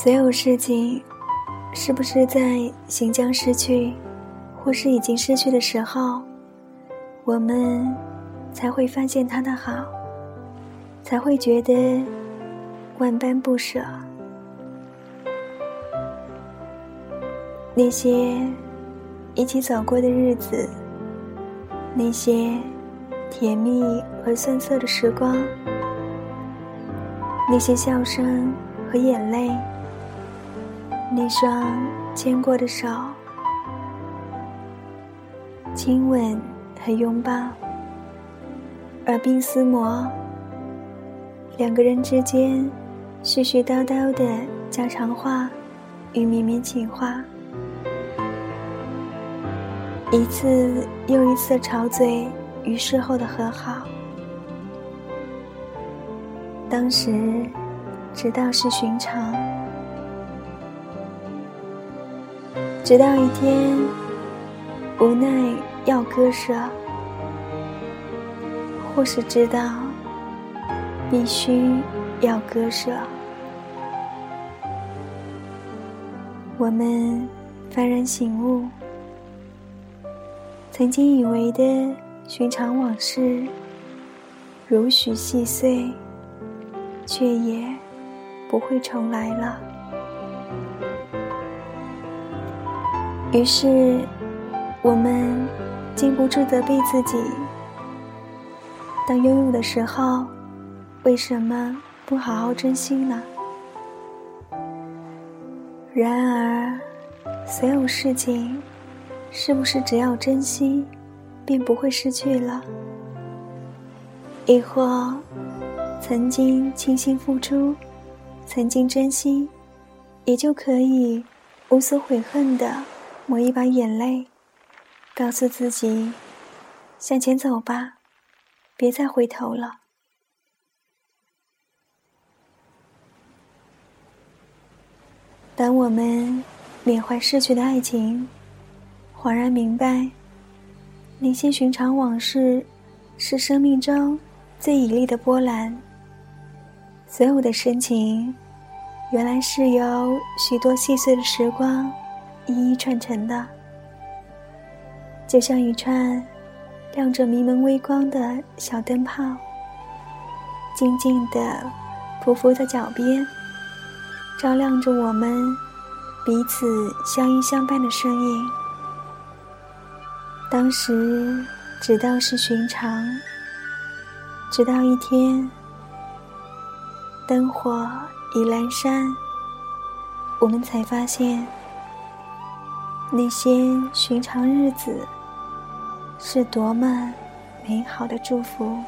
所有事情，是不是在行将失去，或是已经失去的时候，我们才会发现它的好，才会觉得万般不舍。那些一起走过的日子，那些甜蜜而酸涩的时光，那些笑声和眼泪，那双牵过的手，亲吻和拥抱，耳鬓厮磨，两个人之间絮絮叨叨的家常话与绵绵情话。一次又一次吵嘴与事后的和好，当时只道是寻常，直到一天无奈要割舍，或是知道必须要割舍，我们幡然醒悟。曾经以为的寻常往事，如许细碎，却也不会重来了。于是，我们禁不住责备自己：当拥有的时候，为什么不好好珍惜呢？然而，所有事情。是不是只要珍惜，便不会失去了？亦或，曾经倾心付出，曾经珍惜，也就可以无所悔恨的抹一把眼泪，告诉自己：向前走吧，别再回头了。当我们缅怀逝去的爱情。恍然明白，那些寻常往事，是生命中最绮丽的波澜。所有的深情，原来是由许多细碎的时光一一串成的，就像一串亮着迷蒙微光的小灯泡，静静地匍匐在脚边，照亮着我们彼此相依相伴的身影。当时只道是寻常，直到一天，灯火已阑珊，我们才发现，那些寻常日子是多么美好的祝福。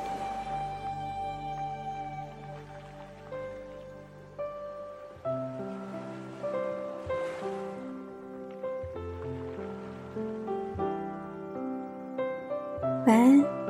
晚安。